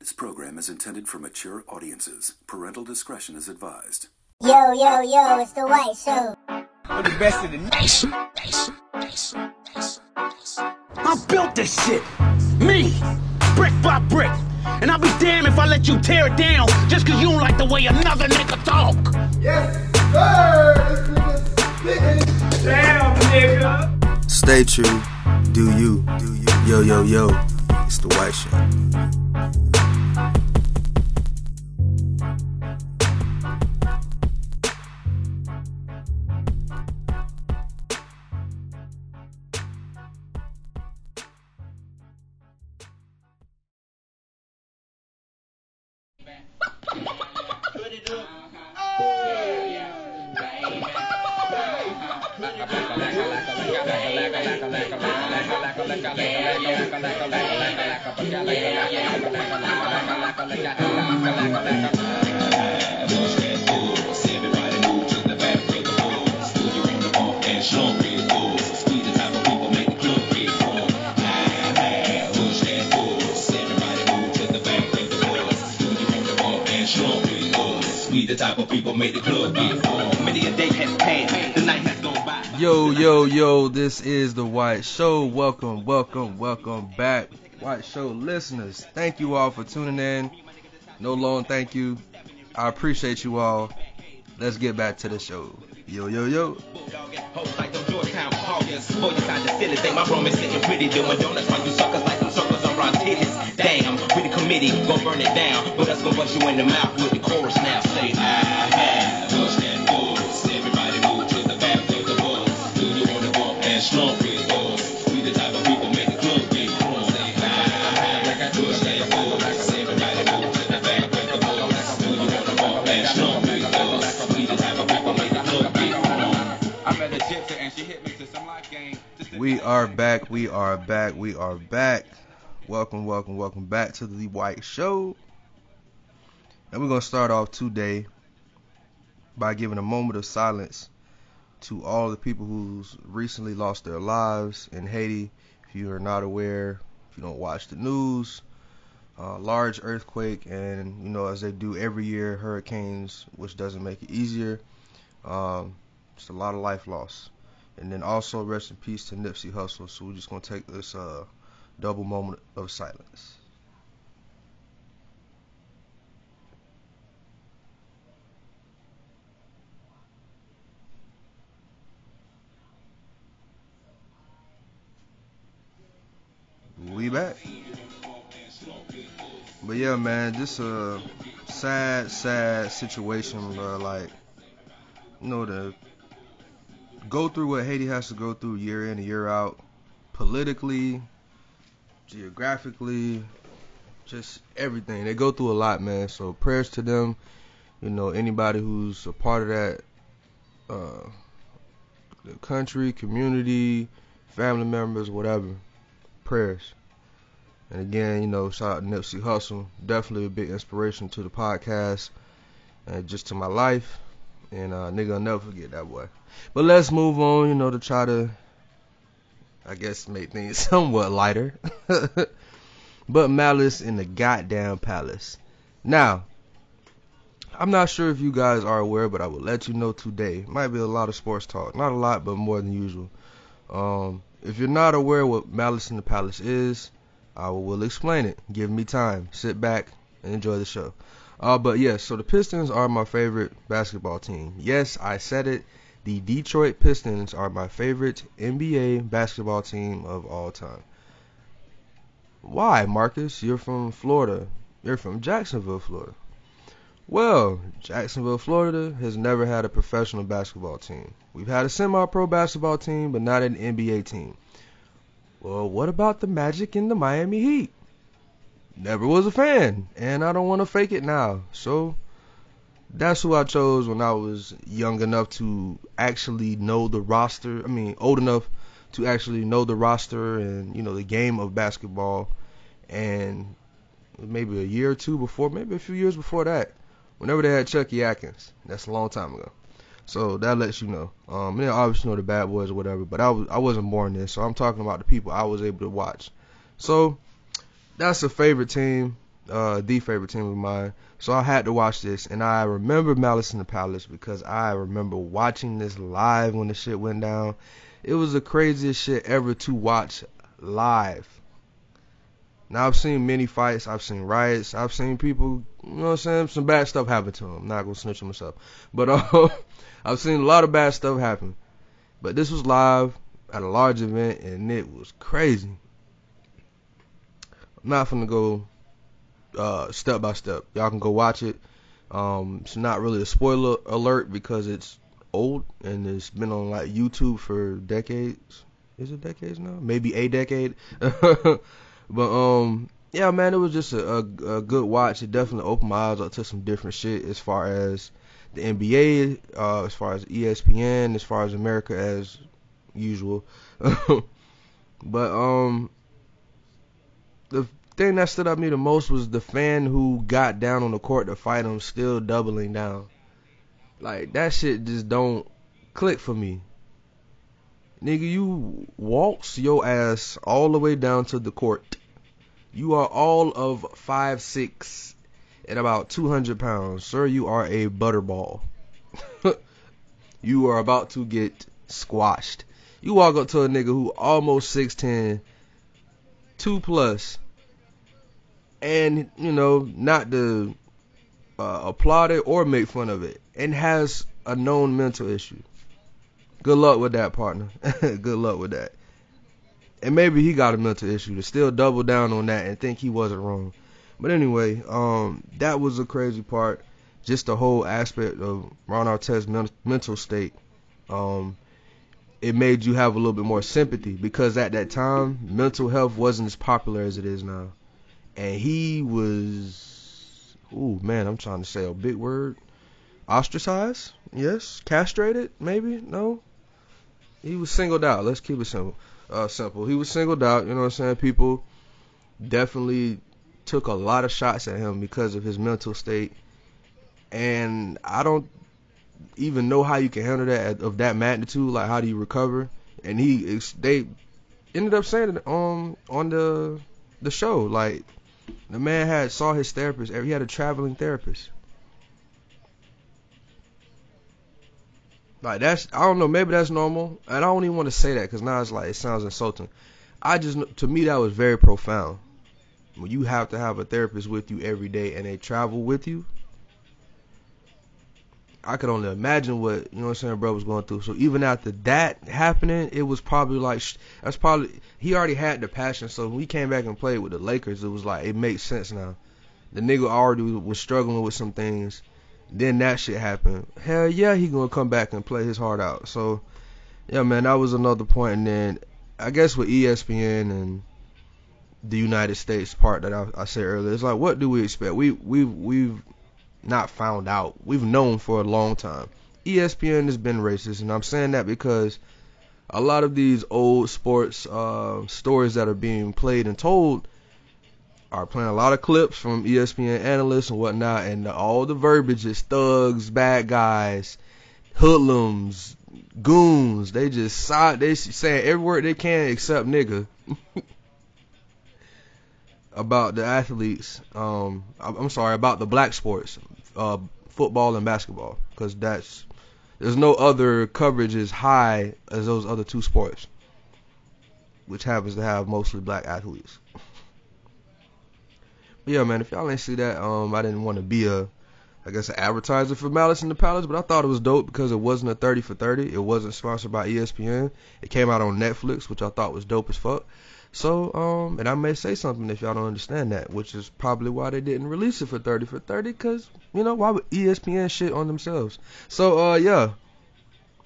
This program is intended for mature audiences. Parental discretion is advised. Yo, yo, yo, it's the White Show. We're the best in the nation. I built this shit. Me. Brick by brick. And I'll be damned if I let you tear it down just cause you don't like the way another nigga talk. Yes, sir. This nigga's Damn, nigga. Stay true. Do you. Do you. Yo, yo, yo. It's the White Show. We the type of people make the club get. Many a day has passed, the night has. Yo, yo, yo, this is the White Show. Welcome, welcome, welcome back. White Show listeners, thank you all for tuning in. No long thank you. I appreciate you all. Let's get back to the show. Yo, yo, yo. Damn, we the committee, gon' burn it down. But us gon' bust you in the mouth with the chorus now. Say, ah, are back. We are back. We are back. Welcome, welcome, welcome back to the White Show. And we're going to start off today by giving a moment of silence to all the people who's recently lost their lives in Haiti. If you are not aware, if you don't watch the news, uh, large earthquake, and you know, as they do every year, hurricanes, which doesn't make it easier. Um, just a lot of life loss. And then also rest in peace to Nipsey Hussle. So we're just gonna take this uh, double moment of silence. We back. But yeah, man, just a sad, sad situation, bro. Like, you know, the go through what Haiti has to go through year in and year out, politically, geographically, just everything. They go through a lot, man. So prayers to them. You know, anybody who's a part of that, uh, the country, community, family members, whatever. Prayers. And again, you know, shout out to Nipsey Hussle. Definitely a big inspiration to the podcast and just to my life. And uh, nigga, I'll never forget that boy. But let's move on, you know, to try to, I guess, make things somewhat lighter. but Malice in the goddamn palace. Now, I'm not sure if you guys are aware, but I will let you know today. Might be a lot of sports talk. Not a lot, but more than usual. Um, if you're not aware what Malice in the Palace is, I will explain it. Give me time. Sit back and enjoy the show. Uh, but yes, so the Pistons are my favorite basketball team. Yes, I said it. The Detroit Pistons are my favorite NBA basketball team of all time. Why, Marcus? You're from Florida. You're from Jacksonville, Florida. Well, Jacksonville, Florida has never had a professional basketball team. We've had a semi pro basketball team, but not an NBA team. Well, what about the Magic and the Miami Heat? Never was a fan, and I don't want to fake it now. So that's who I chose when I was young enough to actually know the roster. I mean, old enough to actually know the roster and you know the game of basketball. And maybe a year or two before, maybe a few years before that, whenever they had Chucky Atkins, that's a long time ago. So that lets you know. Um, and then obviously you know the bad boys or whatever, but I was I wasn't born then, so I'm talking about the people I was able to watch. So that's a favorite team. uh, the favorite team of mine. So I had to watch this, and I remember Malice in the Palace because I remember watching this live when the shit went down. It was the craziest shit ever to watch live. Now I've seen many fights, I've seen riots, I've seen people, you know what I'm saying, some bad stuff happen to them. I'm not gonna snitch on myself, but uh, I've seen a lot of bad stuff happen. But this was live at a large event, and it was crazy. I'm not gonna go uh, step by step. Y'all can go watch it. Um, it's not really a spoiler alert because it's old and it's been on like YouTube for decades. Is it decades now? Maybe a decade. but um, yeah, man, it was just a, a, a good watch. It definitely opened my eyes up to some different shit as far as the NBA, uh, as far as ESPN, as far as America as usual. but um, the thing that stood out me the most was the fan who got down on the court to fight him still doubling down. Like that shit just don't click for me. Nigga, you waltz your ass all the way down to the court. You are all of five six and about two hundred pounds. Sir, you are a butterball. you are about to get squashed. You walk up to a nigga who almost 6'10, 2 plus, and, you know, not to uh, applaud it or make fun of it, and has a known mental issue. Good luck with that, partner. Good luck with that. And maybe he got a mental issue to still double down on that and think he wasn't wrong. But anyway, um, that was a crazy part. Just the whole aspect of Ron Artest's men- mental state. Um, it made you have a little bit more sympathy because at that time mental health wasn't as popular as it is now. And he was ooh man, I'm trying to say a big word. Ostracized? Yes. Castrated? Maybe? No. He was singled out. Let's keep it simple. Uh, simple. He was singled out. You know what I'm saying? People definitely took a lot of shots at him because of his mental state. And I don't even know how you can handle that of that magnitude. Like, how do you recover? And he, they ended up saying it on on the the show. Like, the man had saw his therapist. He had a traveling therapist. Like that's I don't know maybe that's normal and I don't even want to say that because now it's like it sounds insulting. I just to me that was very profound. When you have to have a therapist with you every day and they travel with you, I could only imagine what you know what I'm saying, bro was going through. So even after that happening, it was probably like that's probably he already had the passion. So when he came back and played with the Lakers, it was like it makes sense now. The nigga already was struggling with some things. Then that shit happened. Hell yeah, he gonna come back and play his heart out. So yeah, man, that was another point. And then I guess with ESPN and the United States part that I, I said earlier, it's like what do we expect? We we we've not found out. We've known for a long time. ESPN has been racist, and I'm saying that because a lot of these old sports uh, stories that are being played and told are playing a lot of clips from ESPN analysts and whatnot, and all the verbiage is thugs, bad guys, hoodlums, goons. They just side, they saying every word they can except nigga. about the athletes. Um, I'm sorry about the black sports, uh, football and basketball, because that's there's no other coverage as high as those other two sports, which happens to have mostly black athletes. But yeah, man, if y'all ain't see that, um, I didn't want to be a, I guess, an advertiser for Malice in the Palace, but I thought it was dope because it wasn't a 30 for 30. It wasn't sponsored by ESPN. It came out on Netflix, which I thought was dope as fuck. So, um, and I may say something if y'all don't understand that, which is probably why they didn't release it for 30 for 30, because, you know, why would ESPN shit on themselves? So, uh, yeah.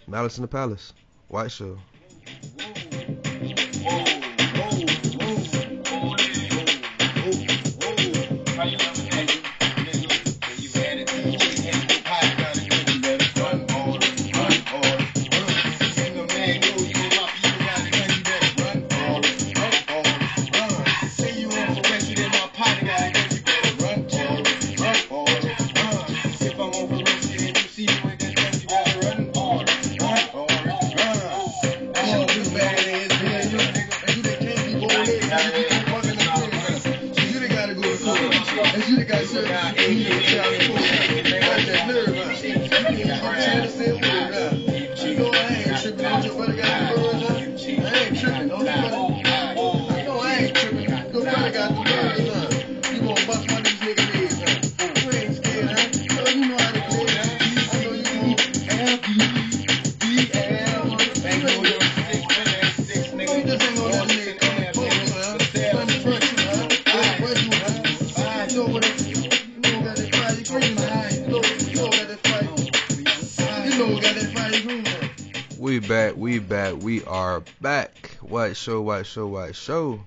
Malice in the Palace. White Show. We back, we are back. White show, white show, white show.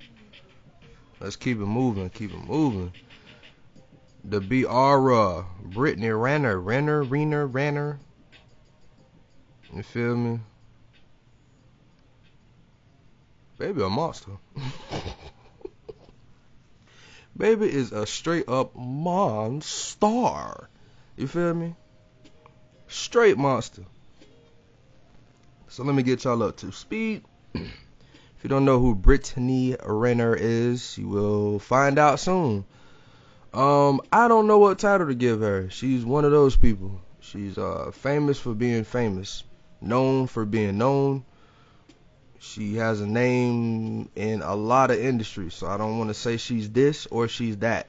Let's keep it moving, keep it moving. The BR, uh, Brittany Renner, Renner, Renner, Renner. You feel me? Baby, a monster. Baby is a straight up monster. You feel me? Straight monster. So let me get y'all up to speed. if you don't know who Brittany Renner is, you will find out soon. Um, I don't know what title to give her. She's one of those people. She's uh famous for being famous, known for being known. She has a name in a lot of industries, so I don't want to say she's this or she's that.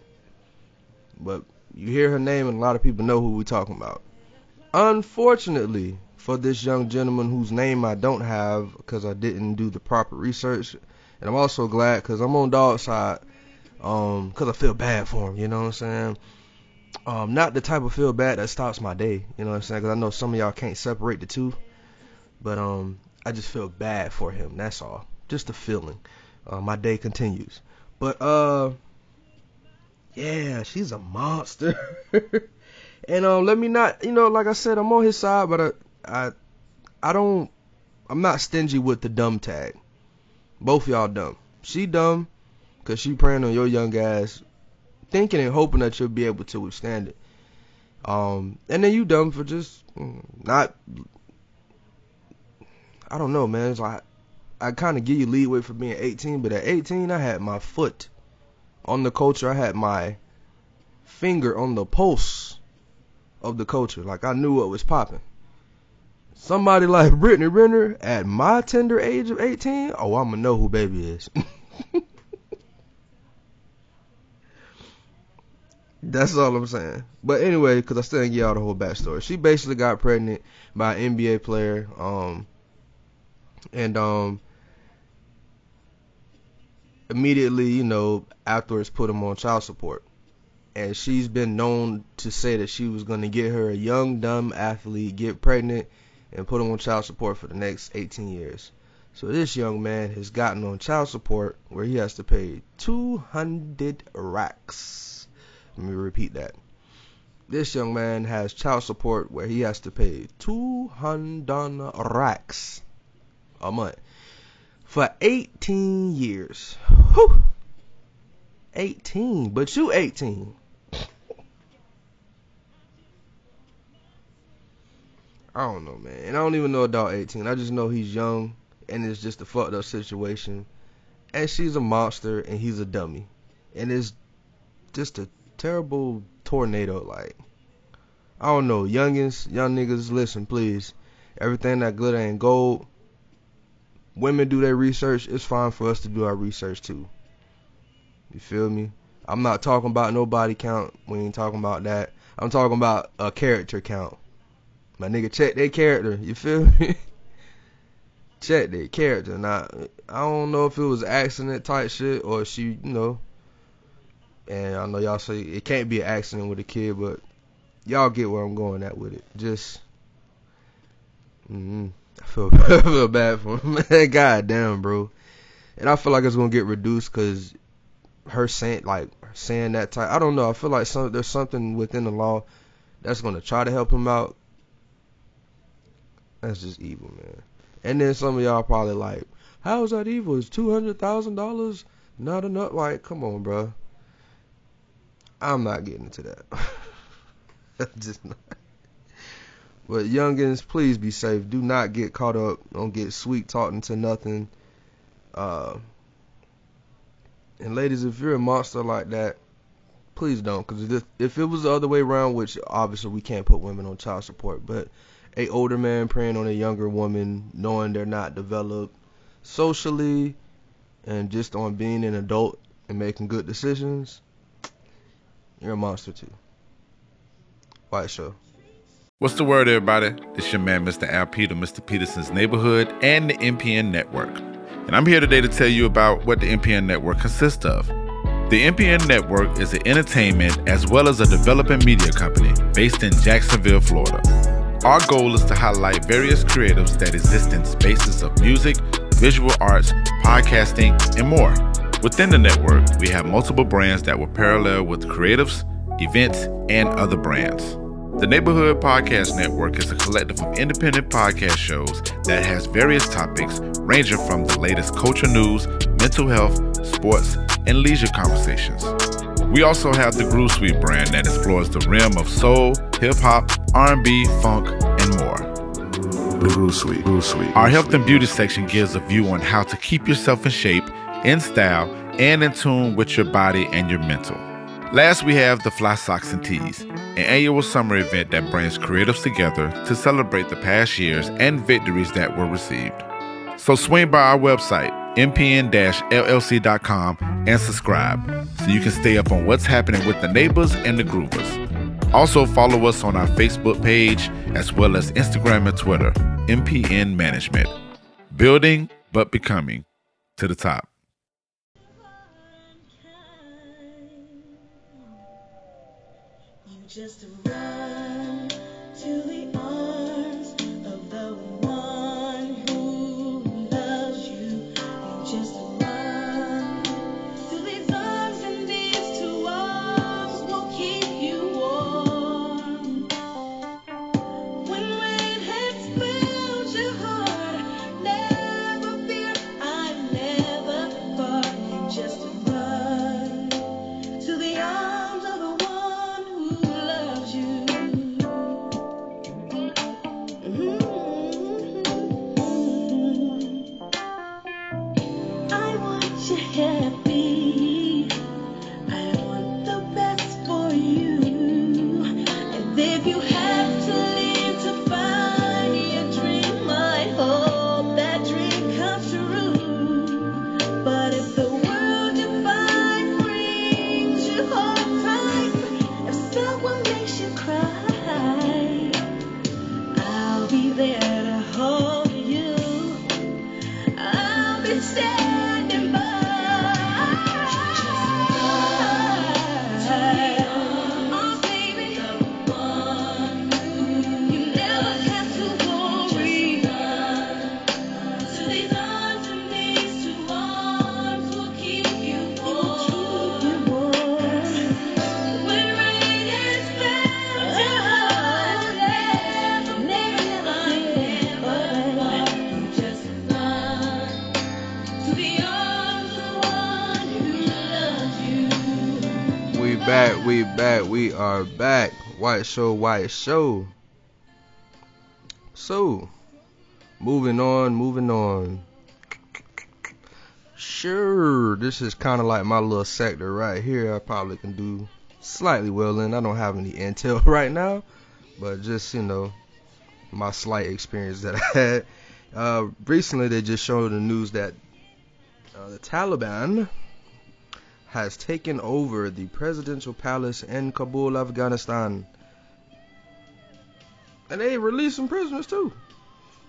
But you hear her name and a lot of people know who we're talking about. Unfortunately, for this young gentleman whose name I don't have because I didn't do the proper research, and I'm also glad because I'm on dog side, um, because I feel bad for him. You know what I'm saying? Um, not the type of feel bad that stops my day. You know what I'm saying? Because I know some of y'all can't separate the two, but um, I just feel bad for him. That's all. Just a feeling. Uh, my day continues, but uh, yeah, she's a monster. and um, let me not, you know, like I said, I'm on his side, but I, I, I don't, I'm not stingy with the dumb tag. Both y'all dumb. She dumb, cause she praying on your young ass, thinking and hoping that you'll be able to withstand it. Um, and then you dumb for just mm, not. I don't know, man. It's like I kind of give you leeway for being 18, but at 18, I had my foot on the culture. I had my finger on the pulse of the culture. Like I knew what was popping. Somebody like Brittany Renner at my tender age of 18, oh, I'ma know who baby is. That's all I'm saying. But anyway, because I still didn't get all the whole backstory. She basically got pregnant by an NBA player, um, and um, immediately, you know, afterwards put him on child support. And she's been known to say that she was going to get her a young, dumb athlete, get pregnant, and put him on child support for the next 18 years. So this young man has gotten on child support where he has to pay 200 racks. Let me repeat that. This young man has child support where he has to pay 200 racks a month for 18 years. Whew. 18, but you 18. I don't know, man. And I don't even know adult 18. I just know he's young and it's just a fucked up situation. And she's a monster and he's a dummy. And it's just a terrible tornado. Like, I don't know. Youngins, young niggas, listen, please. Everything that glitter ain't gold. Women do their research. It's fine for us to do our research too. You feel me? I'm not talking about no body count. We ain't talking about that. I'm talking about a character count. My nigga check their character. You feel me? check their character. Now, I don't know if it was accident type shit or she, you know. And I know y'all say it can't be an accident with a kid, but y'all get where I'm going at with it. Just, mm, I feel I feel bad for him. God damn, bro. And I feel like it's gonna get reduced because her saying like saying that type. I don't know. I feel like some there's something within the law that's gonna try to help him out. That's just evil, man. And then some of y'all probably like, how is that evil? Is two hundred thousand dollars not enough? Like, come on, bro. I'm not getting into that. Just not. But youngins, please be safe. Do not get caught up. Don't get sweet talked into nothing. Uh, and ladies, if you're a monster like that, please don't, because if, if it was the other way around, which obviously we can't put women on child support, but a older man preying on a younger woman, knowing they're not developed socially, and just on being an adult and making good decisions, you're a monster too. White show. What's the word, everybody? It's your man, Mr. Al Peter, Mr. Peterson's Neighborhood, and the NPN Network. And I'm here today to tell you about what the NPN Network consists of. The NPN Network is an entertainment as well as a developing media company based in Jacksonville, Florida. Our goal is to highlight various creatives that exist in spaces of music, visual arts, podcasting, and more. Within the network, we have multiple brands that will parallel with creatives, events, and other brands. The Neighborhood Podcast Network is a collective of independent podcast shows that has various topics ranging from the latest culture news, mental health, sports, and leisure conversations. We also have the Groove Suite brand that explores the realm of soul, hip hop, R&B, funk, and more. The Groove Suite. Groove Suite. Our health and beauty section gives a view on how to keep yourself in shape, in style, and in tune with your body and your mental. Last, we have the Fly Socks and Tees, an annual summer event that brings creatives together to celebrate the past years and victories that were received. So swing by our website, mpn-llc.com, and subscribe so you can stay up on what's happening with the neighbors and the groovers. Also, follow us on our Facebook page as well as Instagram and Twitter, MPN Management. Building but becoming to the top. Are back. White show, white show. So, moving on, moving on. Sure, this is kind of like my little sector right here. I probably can do slightly well in. I don't have any intel right now, but just you know, my slight experience that I had. Uh, recently, they just showed the news that uh, the Taliban has taken over the presidential palace in Kabul, Afghanistan. And they released some prisoners too.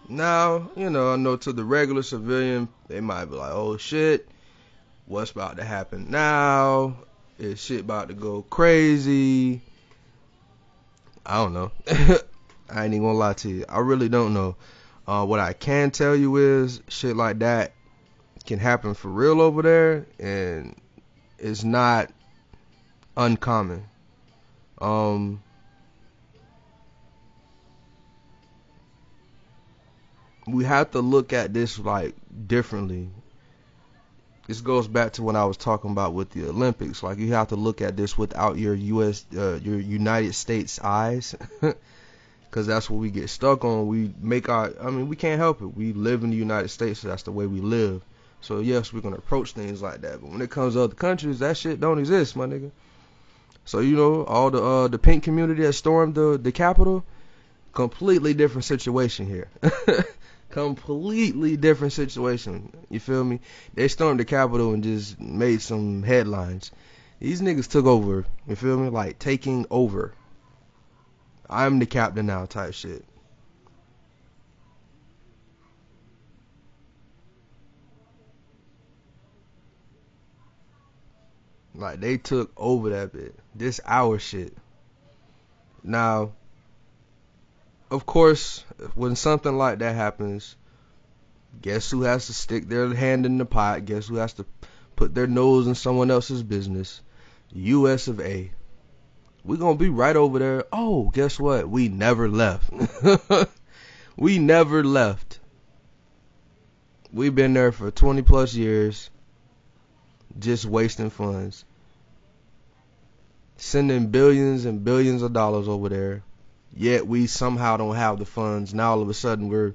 Now, you know, I know to the regular civilian, they might be like, oh shit, what's about to happen now? Is shit about to go crazy? I don't know. I ain't even gonna lie to you. I really don't know. Uh, what I can tell you is shit like that can happen for real over there, and it's not uncommon. Um, we have to look at this like differently. This goes back to when I was talking about with the Olympics. Like you have to look at this without your U.S. Uh, your United States eyes, because that's what we get stuck on. We make our. I mean, we can't help it. We live in the United States, so that's the way we live. So yes, we're gonna approach things like that. But when it comes to other countries, that shit don't exist, my nigga. So you know, all the uh the pink community that stormed the the Capitol, completely different situation here. completely different situation. You feel me? They stormed the Capitol and just made some headlines. These niggas took over. You feel me? Like taking over. I'm the captain now type shit. Like they took over that bit. This our shit. Now, of course, when something like that happens, guess who has to stick their hand in the pot? Guess who has to put their nose in someone else's business? US of A. We're gonna be right over there. Oh, guess what? We never left. we never left. We've been there for 20 plus years, just wasting funds. Sending billions and billions of dollars over there, yet we somehow don't have the funds. Now all of a sudden we're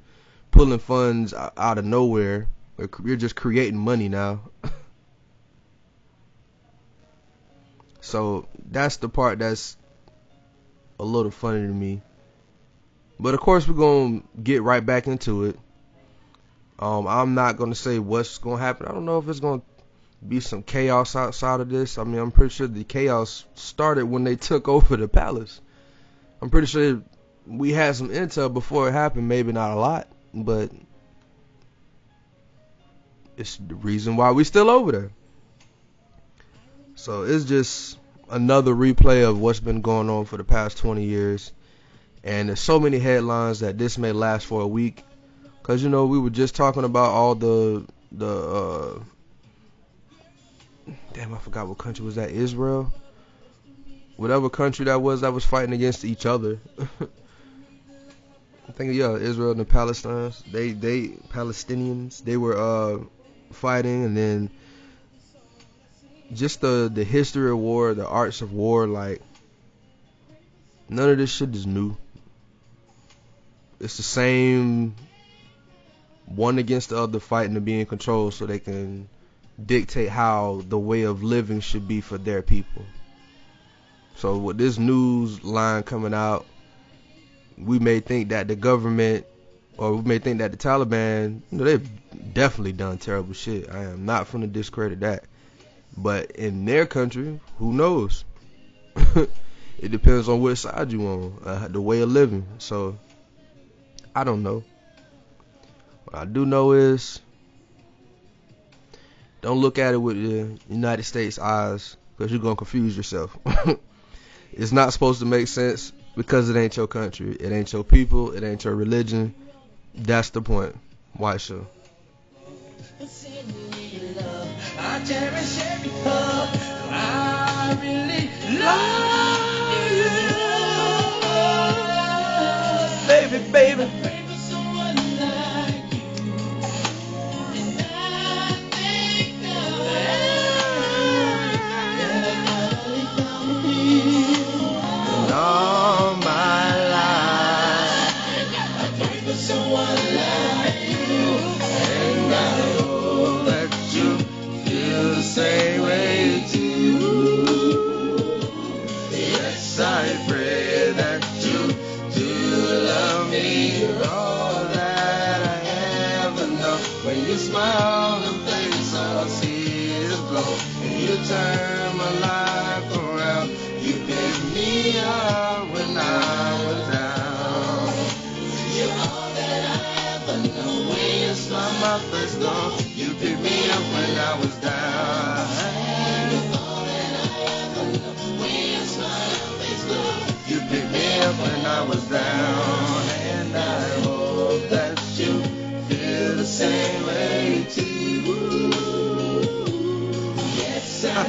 pulling funds out of nowhere. We're just creating money now. So that's the part that's a little funny to me. But of course we're gonna get right back into it. Um, I'm not gonna say what's gonna happen. I don't know if it's gonna be some chaos outside of this. I mean, I'm pretty sure the chaos started when they took over the palace. I'm pretty sure we had some intel before it happened. Maybe not a lot, but it's the reason why we're still over there. So it's just another replay of what's been going on for the past 20 years. And there's so many headlines that this may last for a week. Cause you know we were just talking about all the the uh, damn I forgot what country was that Israel, whatever country that was that was fighting against each other. I think yeah Israel and the Palestinians they they Palestinians they were uh fighting and then just the the history of war, the arts of war, like none of this shit is new. It's the same one against the other fighting to be in control so they can dictate how the way of living should be for their people. So with this news line coming out, we may think that the government or we may think that the Taliban, you know, they've definitely done terrible shit. I am not going to discredit that. But in their country, who knows? it depends on which side you on, uh, the way of living. So I don't know. What I do know is don't look at it with the United States eyes because you're gonna confuse yourself. it's not supposed to make sense because it ain't your country, it ain't your people, it ain't your religion. That's the point. Why show. I cherish someone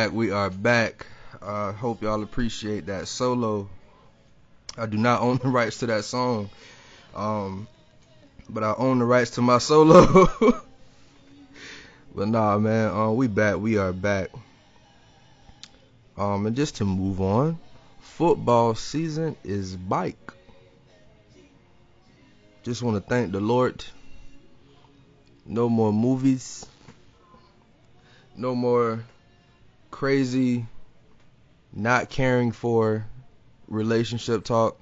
back. We are back. I uh, hope y'all appreciate that solo. I do not own the rights to that song, um, but I own the rights to my solo. but nah, man, uh, we back. We are back. Um, and just to move on, football season is bike. Just want to thank the Lord. No more movies. No more crazy not caring for relationship talk.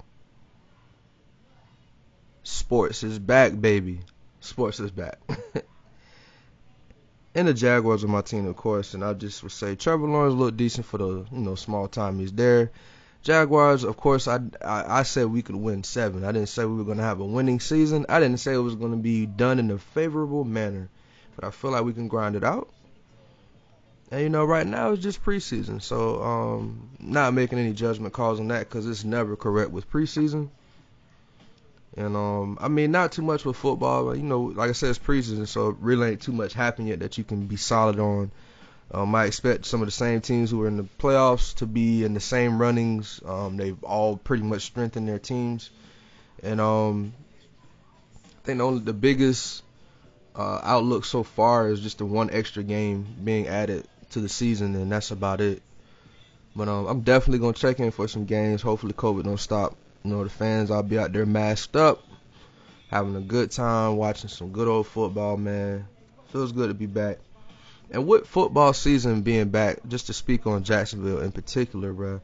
Sports is back, baby. Sports is back. and the Jaguars are my team, of course. And I just would say Trevor Lawrence looked decent for the you know small time he's there. Jaguars, of course, I, I I said we could win seven. I didn't say we were going to have a winning season. I didn't say it was going to be done in a favorable manner. But I feel like we can grind it out. And you know, right now it's just preseason, so um, not making any judgment calls on that because it's never correct with preseason. And um, I mean, not too much with football, but you know, like I said, it's preseason, so really ain't too much happening yet that you can be solid on. Um, I expect some of the same teams who are in the playoffs to be in the same runnings. Um, they've all pretty much strengthened their teams, and um, I think the only the biggest uh, outlook so far is just the one extra game being added to the season, and that's about it. But um, I'm definitely gonna check in for some games. Hopefully, COVID don't stop. You know, the fans, I'll be out there masked up, having a good time, watching some good old football. Man, feels good to be back. And with football season being back, just to speak on Jacksonville in particular, bro,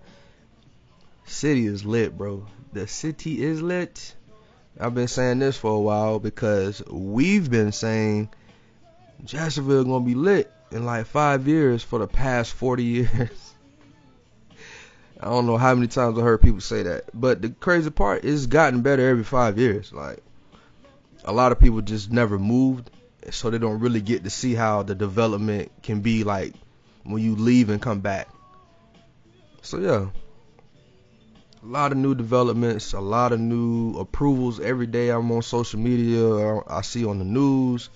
city is lit, bro. The city is lit. I've been saying this for a while because we've been saying Jacksonville gonna be lit in like five years for the past 40 years. I don't know how many times I heard people say that, but the crazy part is gotten better every five years. Like a lot of people just never moved, so they don't really get to see how the development can be like when you leave and come back. So yeah, a lot of new developments, a lot of new approvals every day. I'm on social media, I see on the news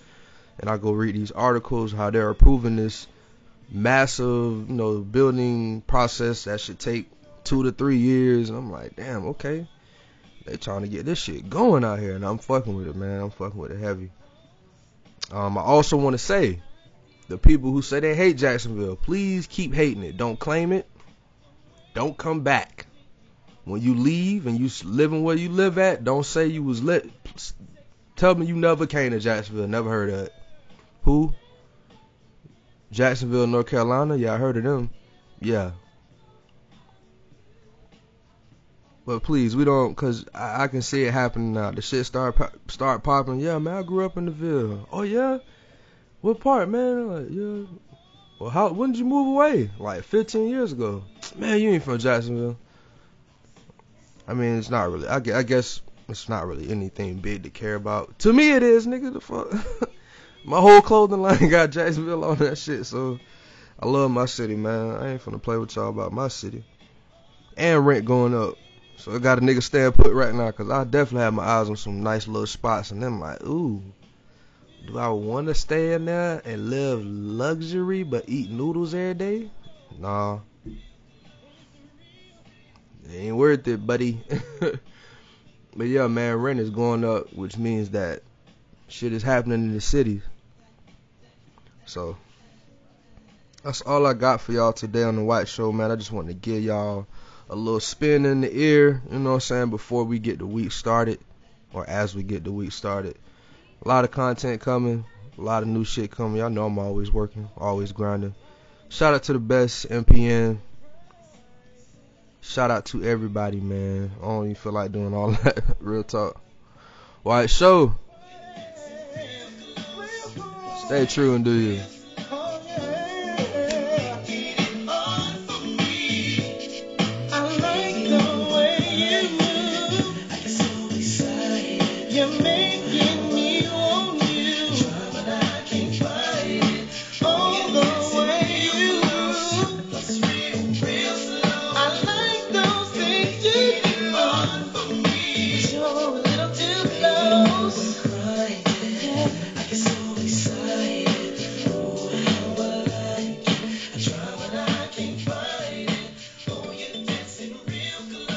and I go read these articles how they're approving this massive, you know, building process that should take two to three years. And I'm like, damn, okay. They trying to get this shit going out here, and I'm fucking with it, man. I'm fucking with it heavy. Um, I also want to say, the people who say they hate Jacksonville, please keep hating it. Don't claim it. Don't come back. When you leave and you living where you live at, don't say you was lit. Tell me you never came to Jacksonville. Never heard of it. Who? Jacksonville, North Carolina. Yeah, I heard of them. Yeah. But please, we don't, cause I, I can see it happening now. The shit start start popping. Yeah, man, I grew up in the Ville. Oh yeah, what part, man? Like, yeah. Well, how? When did you move away? Like 15 years ago. Man, you ain't from Jacksonville. I mean, it's not really. I, I guess it's not really anything big to care about. To me, it is, nigga. The fuck. my whole clothing line got Jacksonville on that shit. So I love my city, man. I ain't finna play with y'all about my city. And rent going up. So I got a nigga staying put right now because I definitely have my eyes on some nice little spots. And I'm like, ooh, do I want to stay in there and live luxury but eat noodles every day? Nah. It ain't worth it, buddy. but yeah, man, rent is going up, which means that shit is happening in the city. So that's all I got for y'all today on the White Show, man. I just want to give y'all a little spin in the ear, you know what I'm saying, before we get the week started, or as we get the week started. A lot of content coming, a lot of new shit coming. Y'all know I'm always working, always grinding. Shout out to the best MPN. Shout out to everybody, man. I don't even feel like doing all that. Real talk. White Show. Stay true and do you.